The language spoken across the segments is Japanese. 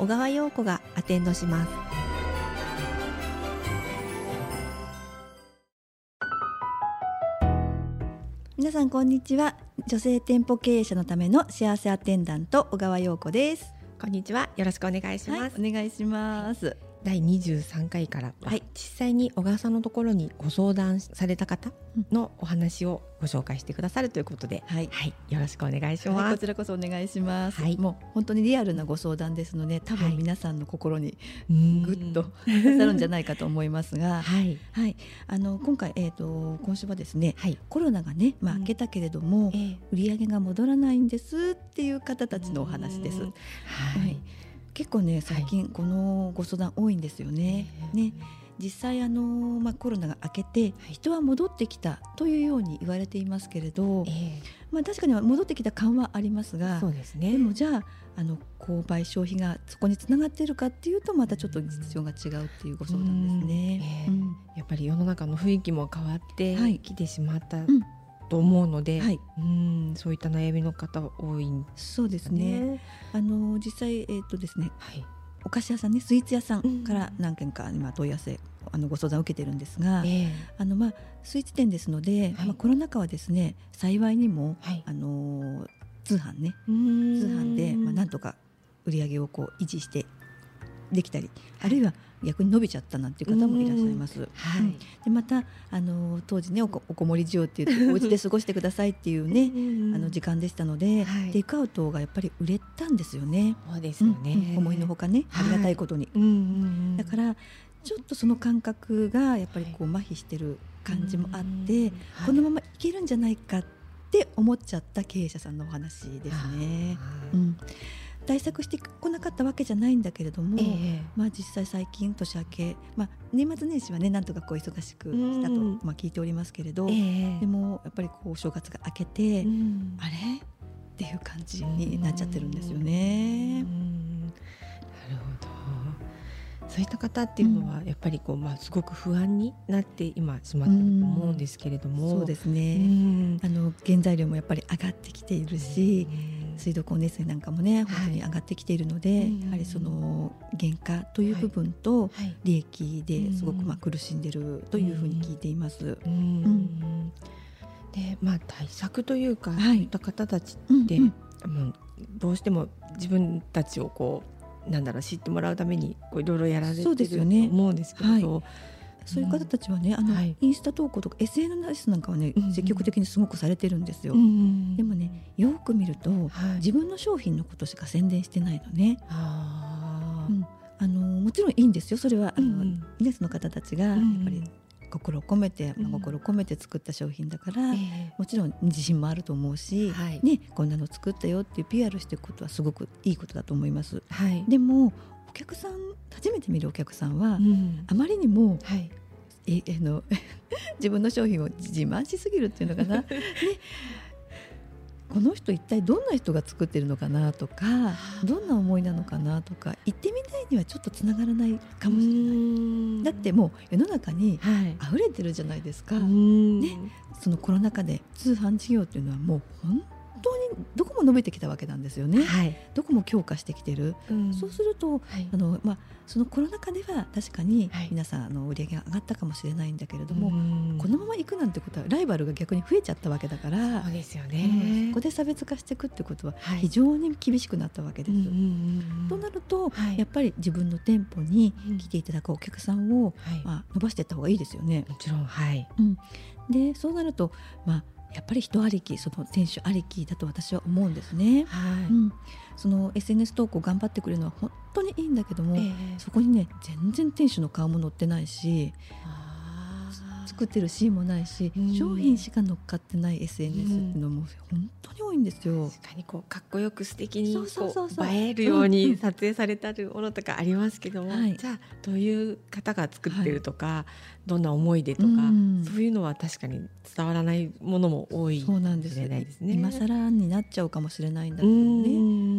小川陽子がアテンドします。皆さんこんにちは。女性店舗経営者のための幸せアテンダント小川陽子です。こんにちは。よろしくお願いします、はい、お願いします第23回からは、い、実際に小川さんのところにご相談された方のお話をご紹介してくださるということで、はい、はい、よろしくお願いします、はい、こちらこそお願いします、はい、もう本当にリアルなご相談ですので多分皆さんの心にぐっと刺さるんじゃないかと思いますが、はい、はい、あの今回えっ、ー、と今週はですね、はい、コロナがねまあ明けたけれども、うんえ。ー、売り上げが戻らないんですっていう方たちのお話です。はい。結構ね最近このご相談多いんですよね。ね。実際あの、まあ、コロナが明けて人は戻ってきたというように言われていますけれど、えー、まあ、確かに戻ってきた感はありますがそうですね、でもじゃああの購買消費がそこにつながっているかっていうとまたちょっと実情が違うっていうご相談ですね。やっぱり世の中の雰囲気も変わってきてしまった、はいうんと思うので、はい、うんそういった悩みの方多いん、ね、そうですね。あの実際えっ、ー、とですね、はい、お菓子屋さんねスイーツ屋さんから何件か今問い合わせあのご相談を受けてるんですが、えー、あのまあスイーツ店ですので、はい、まあコロナ禍はですね幸いにも、はい、あの通販ね通販でまあなんとか売り上げをこう維持してできたり、あるいは逆に伸びちゃったなんていう方もいらっしゃいます。はい、でまたあの当時ねおこおこもり需要っていう お家で過ごしてくださいっていうねあの時間でしたので、はい、テイクアウトがやっぱり売れたんですよね。そうですよね、うん、思いのほかねありがたいことに。だからちょっとその感覚がやっぱりこう麻痺してる感じもあって、このままいけるんじゃないかって思っちゃった経営者さんのお話ですね。うん対策してこなかったわけじゃないんだけれども、えー、まあ、実際最近年明け、まあ、年末年始はねなんとかこう忙しくしたと、まあ、聞いておりますけれど、えー、でもやっぱりこう正月が明けて、あれ？っていう感じになっちゃってるんですよね。なるほど。そういった方っていうのはやっぱりこう、まあ、すごく不安になって今しまってると思うんですけれども、そうですね、あの原材料もやっぱり上がってきているし、水道光熱水なんかもね本当に上がってきているので、はい、やはりその原価という部分と利益ですごくまあ苦しんでいるというふうに聞いています。でまあ、対策というか、はい、そういった方たちって、うんうん、どうしても自分たちをこうなんだろう知ってもらうためにいろいろやられてると思うんですけど。そういう方たちはね、あの、はい、インスタ投稿とか SNS なんかはね、うん、積極的にすごくされてるんですよ。うん、でもね、よく見ると、はい、自分の商品のことしか宣伝してないのね。うん、あのもちろんいいんですよ。それはあの、うん、ねその方たちがやっぱり心を込めて、まあ、心を込めて作った商品だから、うん、もちろん自信もあると思うし、はい、ね、こんなの作ったよっていう PR していくことはすごくいいことだと思います。はい、でもお客さん初めて見るお客さんは、うん、あまりにも、はい、えあの 自分の商品を自慢しすぎるっていうのかな、ね、この人一体どんな人が作ってるのかなとかどんな思いなのかなとか言ってみたいにはちょっとつながらないかもしれない。だってもう世の中に溢れてるじゃないですか、ね、そのコロナ禍で通販事業っていうのはもう本どこも伸びてきたわけなんですよね、はい、どこも強化してきてる、うん、そうすると、はい、あのまあ、そのコロナ禍では確かに皆さん、あの売り上げが上がったかもしれないんだけれども、このままいくなんてことはライバルが逆に増えちゃったわけだからそうですよね、そこで差別化していくってことは非常に厳しくなったわけです。となると、やっぱり自分の店舗に来ていただくお客さんを、まあ、伸ばしていった方がいいですよね。もちろん、はい、うん、でそうなると、まあやっぱり人ありきその店主ありきだと私は思うんですね。はい、うん、その SNS 投稿頑張ってくれるのは本当にいいんだけども、えー、そこにね全然店主の顔も載ってないし作ってるシーンもないし、商品しか乗っかってない SNS っていうのも本当に多いんですよ。確かにこうかっこよく素敵に映えるように撮影されたるものとかありますけども、じゃあどういう方が作ってるとか、はい、どんな思いでとか、そういうのは確かに伝わらないものも多いそうなんですね。今更になっちゃうかもしれないんだけどね。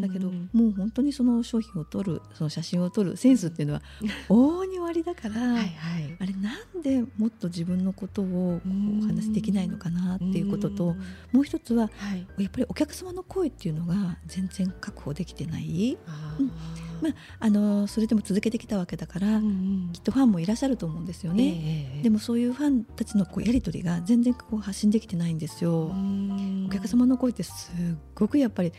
だけどもう本当にその商品を撮るその写真を撮るセンスっていうのは往々に割だから、はいはい、あれなんでもっと自分のことをお話できないのかなっていうことともう一つは、はい、やっぱりお客様の声っていうのが全然確保できてない。うんまあ、あのそれでも続けてきたわけだから、うんうん、きっとファンもいらっしゃると思うんですよね、えー、でもそういうファンたちのこうやり取りが全然こう発信できてないんですよ。お客様の声ってすっごくやっぱり、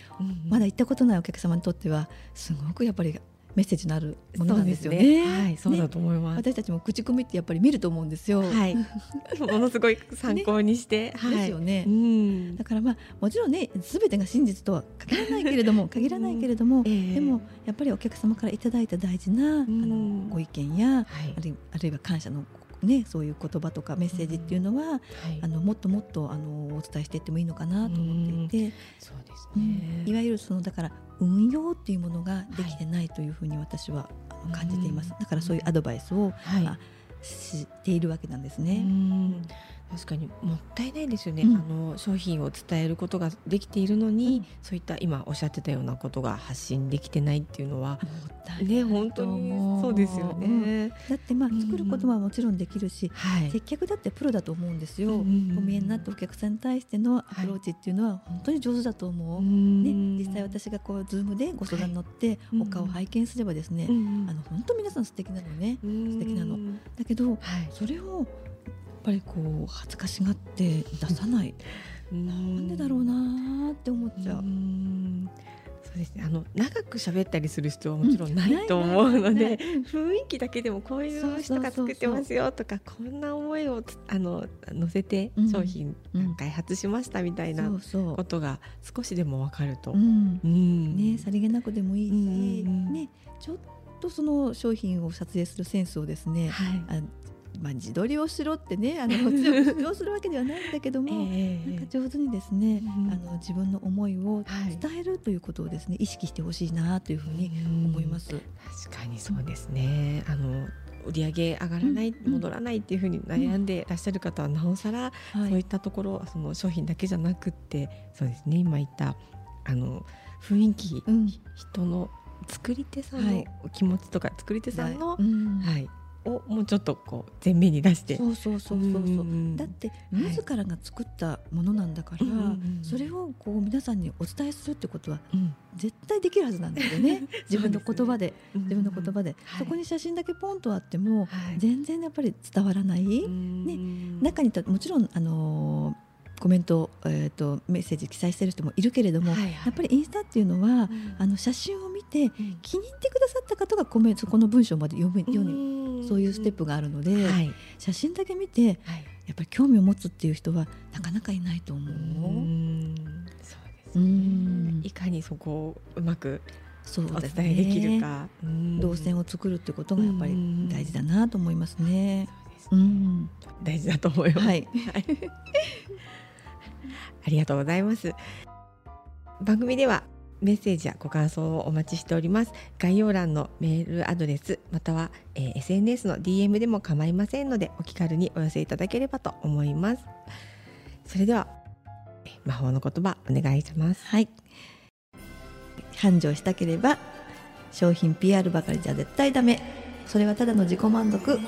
まだ行ったことないお客様にとってはすごくやっぱりメッセージのあるものなんですよね。ね。はい、そうだと思います、ね、私たちも口コミってやっぱり見ると思うんですよ。はい、ものすごい参考にして、ね。はい、ですよね。うん、だからまあもちろんねすべてが真実とは限らないけれども限らないけれども、うん。えー、でもやっぱりお客様からいただいた大事な、あのご意見や、はい、あるあるいは感謝のね、そういう言葉とかメッセージっていうのは、うん。はい、あのもっともっとあのお伝えしていってもいいのかなと思っていて、そうですね、いわゆるそのだから運用っていうものができてないというふうに私は感じています。だからそういうアドバイスを、はいまあ、しているわけなんですね。確かにもったいないですよね、うん、あの商品を伝えることができているのに、うん、そういった今おっしゃってたようなことが発信できてないっていうのはね本当にそうですよね、うん、だってまあ作ることはもちろんできるし、接客だってプロだと思うんですよ、お見えになったお客さんに対してのアプローチっていうのは本当に上手だと思う、ね、実際私がこうズームでご相談に乗ってお顔を拝見すればですね、あの本当皆さん素敵なのね。素敵なの。だけど、それをやっぱりこう恥ずかしがって出さない。なんでだろうなって思っちゃう。そうですね。あの長く喋ったりする必要はもちろんないと思うので、雰囲気だけでもこういう人が作ってますよとか、こんな思いをあの載せて商品開発しましたみたいなことが少しでもわかると、ねさりげなくでもいいし、ねちょっとその商品を撮影するセンスをですね、はい、まあ、自撮りをしろってねあのもちろん主張するわけではないんだけども、えー、なんか上手にですね、うん、あの自分の思いを伝えるということをですね、意識してほしいなというふうに思います。確かにそうですね、あの売り上げ上がらない、うん、戻らないっていうふうに悩んでいらっしゃる方はなおさら、うん、そういったところその商品だけじゃなくってそうですね今言ったあの雰囲気、うん、人の作り手さんの気持ちとか、はい、作り手さんの、はい、はいをもうちょっとこう前面に出して。そうそうそうそうそう。だって自らが作ったものなんだから、はい、それをこう皆さんにお伝えするってことは絶対できるはずなんだよね、自分の言葉で。自分の言葉で、そこに写真だけポンとあっても、全然やっぱり伝わらない、ね、中にもちろんあのーコメント、えーと、メッセージ記載してる人もいるけれども、はいはい、やっぱりインスタっていうのは、うん、あの写真を見て、気に入ってくださった方がコメントこの文章まで読むようにそういうステップがあるので、はい、写真だけ見て、はい、やっぱり興味を持つっていう人はなかなかいないと思う。うそうですね。いかにそこをうまくお伝えできるか、ね、動線を作るってことがやっぱり大事だなと思いますね。うん、大事だと思います。はい ありがとうございます。番組ではメッセージやご感想をお待ちしております。概要欄のメールアドレスまたは、えー、SNS の DM でも構いませんのでお気軽にお寄せいただければと思います。それでは魔法の言葉お願いします。はい。繁盛したければ商品 PR ばかりじゃ絶対ダメ。それはただの自己満足。